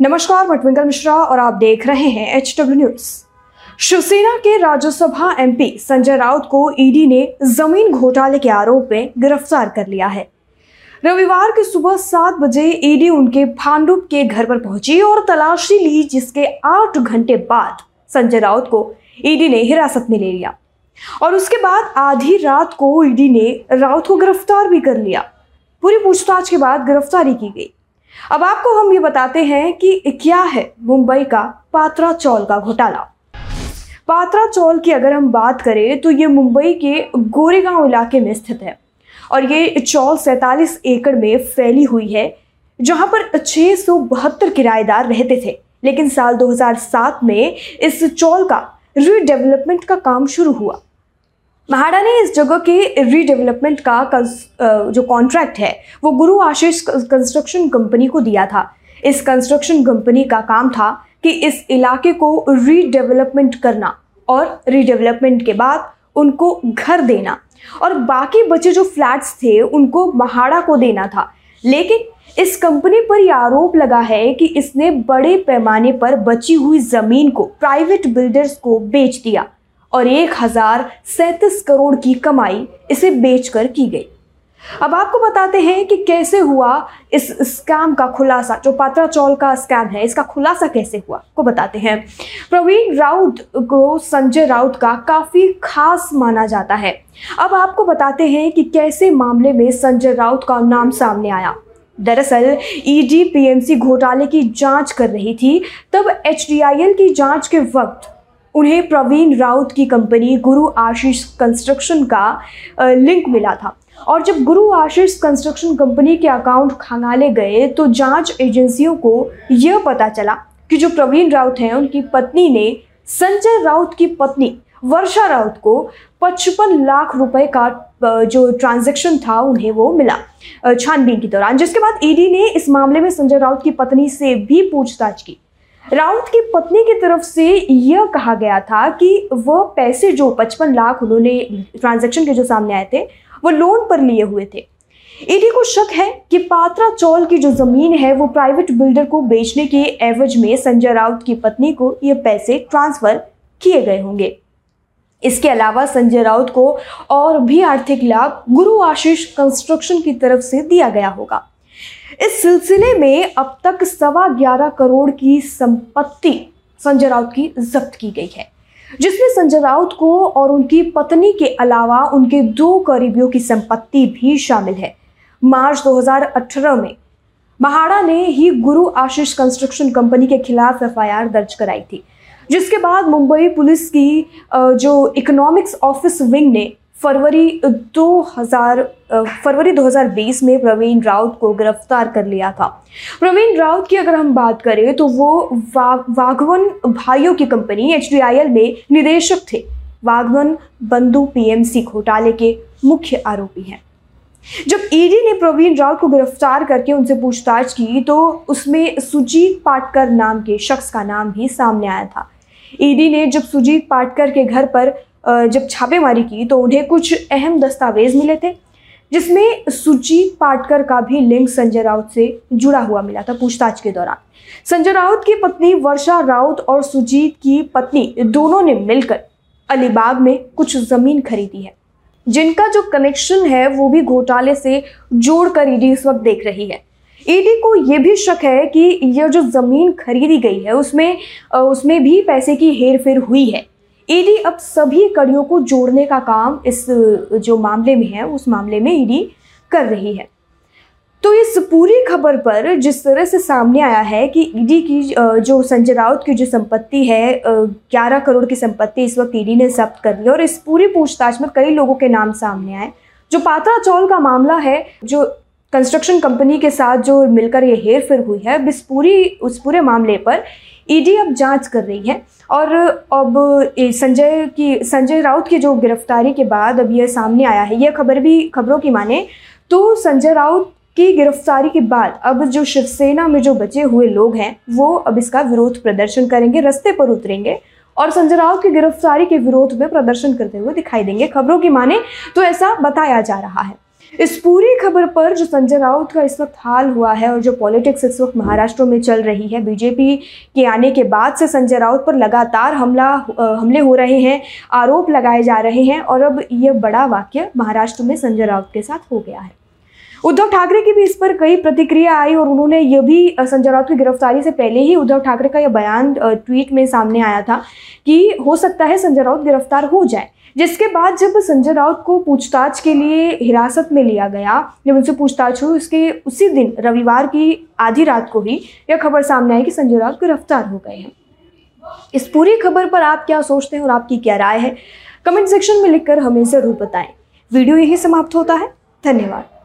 नमस्कार, मैं ट्विंकल मिश्रा और आप देख रहे हैं एच डब्ल्यू न्यूज़ शिवसेना के राज्यसभा एमपी संजय राउत को ईडी ने ज़मीन घोटाले के आरोप में गिरफ़्तार कर लिया है। रविवार की सुबह सात बजे ईडी उनके भांडुप के घर पर पहुँची और तलाशी ली, जिसके आठ घंटे बाद संजय राउत को ईडी ने हिरासत में ले लिया। और उसके बाद आधी रात को ईडी ने राउत को गिरफ़्तार भी कर लिया। पूरी पूछताछ के बाद गिरफ्तारी की गई। अब आपको हम ये बताते हैं कि क्या है मुंबई का पात्रा चौल का घोटाला। पात्रा चौल की अगर हम बात करें तो ये मुंबई के गोरेगांव इलाके में स्थित है। और ये चौल सैतालीस एकड़ में फैली हुई है, जहाँ पर बहत्तर किराएदार रहते थे। लेकिन साल 2007 में इस चौल का रीडेवलपमेंट का काम शुरू हुआ। महाड़ा ने इस जगह के रीडेवलपमेंट का जो कॉन्ट्रैक्ट है, वो गुरु आशीष कंस्ट्रक्शन कंपनी को दिया था। इस कंस्ट्रक्शन कंपनी का काम था कि इस इलाके को रीडेवलपमेंट करना और रीडेवलपमेंट के बाद उनको घर देना। और बाकी बचे जो फ्लैट्स थे, उनको महाड़ा को देना था। लेकिन इस कंपनी पर यह आरोप लगा है कि इसने बड़े पैमाने पर बची हुई ज़मीन को प्राइवेट बिल्डर्स को बेच दिया। और एक हज़ार सैतीस करोड़ की कमाई इसे बेचकर की गई। अब आपको बताते हैं कि कैसे हुआ इस स्कैम का खुलासा, जो पात्रा चौल का स्कैम है, इसका खुलासा कैसे हुआ को बताते हैं। प्रवीण राउत को संजय राउत का काफ़ी खास माना जाता है। अब आपको बताते हैं कि कैसे मामले में संजय राउत का नाम सामने आया। दरअसल, ईडी पीएमसी घोटाले की जाँच कर रही थी, तब एचडीआईएल की जाँच के वक्त उन्हें प्रवीण राउत की कंपनी गुरु आशीष कंस्ट्रक्शन का लिंक मिला था। और जब गुरु आशीष कंस्ट्रक्शन कंपनी के अकाउंट खंगाले गए तो जाँच एजेंसियों को यह पता चला कि जो प्रवीण राउत हैं, उनकी पत्नी ने संजय राउत की पत्नी, वर्षा राउत को 55 लाख रुपए का जो ट्रांजैक्शन था, उन्हें वो मिला छानबीन के दौरान। जिसके बाद ईडी ने इस मामले में संजय राउत की पत्नी से भी पूछताछ की। राउत की पत्नी की तरफ़ से यह कहा गया था कि वह पैसे जो 55 लाख उन्होंने ट्रांजैक्शन के जो सामने आए थे, वो लोन पर लिए हुए थे। ईडी को शक है कि पात्रा चौल की जो ज़मीन है, वो प्राइवेट बिल्डर को बेचने के एवज में संजय राउत की पत्नी को ये पैसे ट्रांसफ़र किए गए होंगे। इसके अलावा संजय राउत को और भी आर्थिक लाभ गुरु आशीष कंस्ट्रक्शन की तरफ़ से दिया गया होगा। इस सिलसिले में अब तक सवा ग्यारह करोड़ की संपत्ति संजय राउत की जब्त की गई है, जिसमें संजय राउत को और उनकी पत्नी के अलावा उनके दो करीबियों की संपत्ति भी शामिल है। मार्च 2018 में महाड़ा ने ही गुरु आशीष कंस्ट्रक्शन कंपनी के खिलाफ एफआईआर दर्ज कराई थी, जिसके बाद मुंबई पुलिस की जो इकोनॉमिक्स ऑफ़िस विंग ने फरवरी 2000 फरवरी 2020 में प्रवीण राउत को गिरफ़्तार कर लिया था। प्रवीण राउत की अगर हम बात करें तो वो वाघवन भाइयों की कंपनी एच में निदेशक थे। वाघवन बंधु पीएमसी घोटाले के मुख्य आरोपी हैं। जब ईडी ने प्रवीण राउत को गिरफ़्तार करके उनसे पूछताछ की तो उसमें सुजीत पाटकर नाम के शख्स का नाम भी सामने आया था। ईडी ने जब सुजीत पाटकर के घर पर जब छापेमारी की तो उन्हें कुछ अहम दस्तावेज़ मिले थे, जिसमें सुजीत पाटकर का भी लिंक संजय राउत से जुड़ा हुआ मिला था पूछताछ के दौरान। संजय राउत की पत्नी वर्षा राउत और सुजीत की पत्नी दोनों ने मिलकर अलीबाग में कुछ ज़मीन खरीदी है। जिनका जो कनेक्शन है, वो भी घोटाले से जोड़कर ईडी इस वक्त देख रही है। ईडी को ये भी शक है कि यह जो ज़मीन खरीदी गई है, उसमें उसमें भी पैसे की हेर फेर हुई है। ईडी अब सभी कड़ियों को जोड़ने का काम इस जो मामले में है, उस मामले में ईडी कर रही है। तो इस पूरी खबर पर जिस तरह से सामने आया है कि ईडी की जो संजय राउत की जो संपत्ति है ग्यारह करोड़ की संपत्ति इस वक्त ईडी ने जब्त कर ली और इस पूरी पूछताछ में कई लोगों के नाम सामने आए। जो पात्रा चौल का मामला है, जो कंस्ट्रक्शन कंपनी के साथ जो मिलकर ये हेर फेर हुई है इस पूरी, उस पूरे मामले पर ईडी अब जाँच कर रही है और अब संजय की, संजय राउत की जो गिरफ्तारी के बाद अब यह सामने आया है यह खबर भी, खबरों की माने तो संजय राउत की गिरफ्तारी के बाद अब जो शिवसेना में जो बचे हुए लोग हैं, वो अब इसका विरोध प्रदर्शन करेंगे, रस्ते पर उतरेंगे और संजय राउत की गिरफ्तारी के विरोध में प्रदर्शन करते हुए दिखाई देंगे, खबरों की माने तो ऐसा बताया जा रहा है। इस पूरी खबर पर जो संजय राउत का इस वक्त हाल हुआ है और जो पॉलिटिक्स इस वक्त महाराष्ट्र में चल रही है, बीजेपी के आने के बाद से संजय राउत पर लगातार हमला हमले हो रहे हैं, आरोप लगाए जा रहे हैं और अब यह बड़ा वाक्य महाराष्ट्र में संजय राउत के साथ हो गया है। उद्धव ठाकरे की भी इस पर कई प्रतिक्रिया आई और उन्होंने यह भी संजय राउत की गिरफ्तारी से पहले ही उद्धव ठाकरे का यह बयान ट्वीट में सामने आया था कि हो सकता है संजय राउत गिरफ़्तार हो जाए। जिसके बाद जब संजय राउत को पूछताछ के लिए हिरासत में लिया गया, जब उनसे पूछताछ हुई, उसके, उसी दिन, रविवार की आधी रात को ही यह खबर सामने आई कि संजय राउत गिरफ़्तार हो गए हैं। इस पूरी खबर पर आप क्या सोचते हैं और आपकी क्या राय है? कमेंट सेक्शन में लिखकर हमें ज़रूर बताएँ। वीडियो यही समाप्त होता है। धन्यवाद।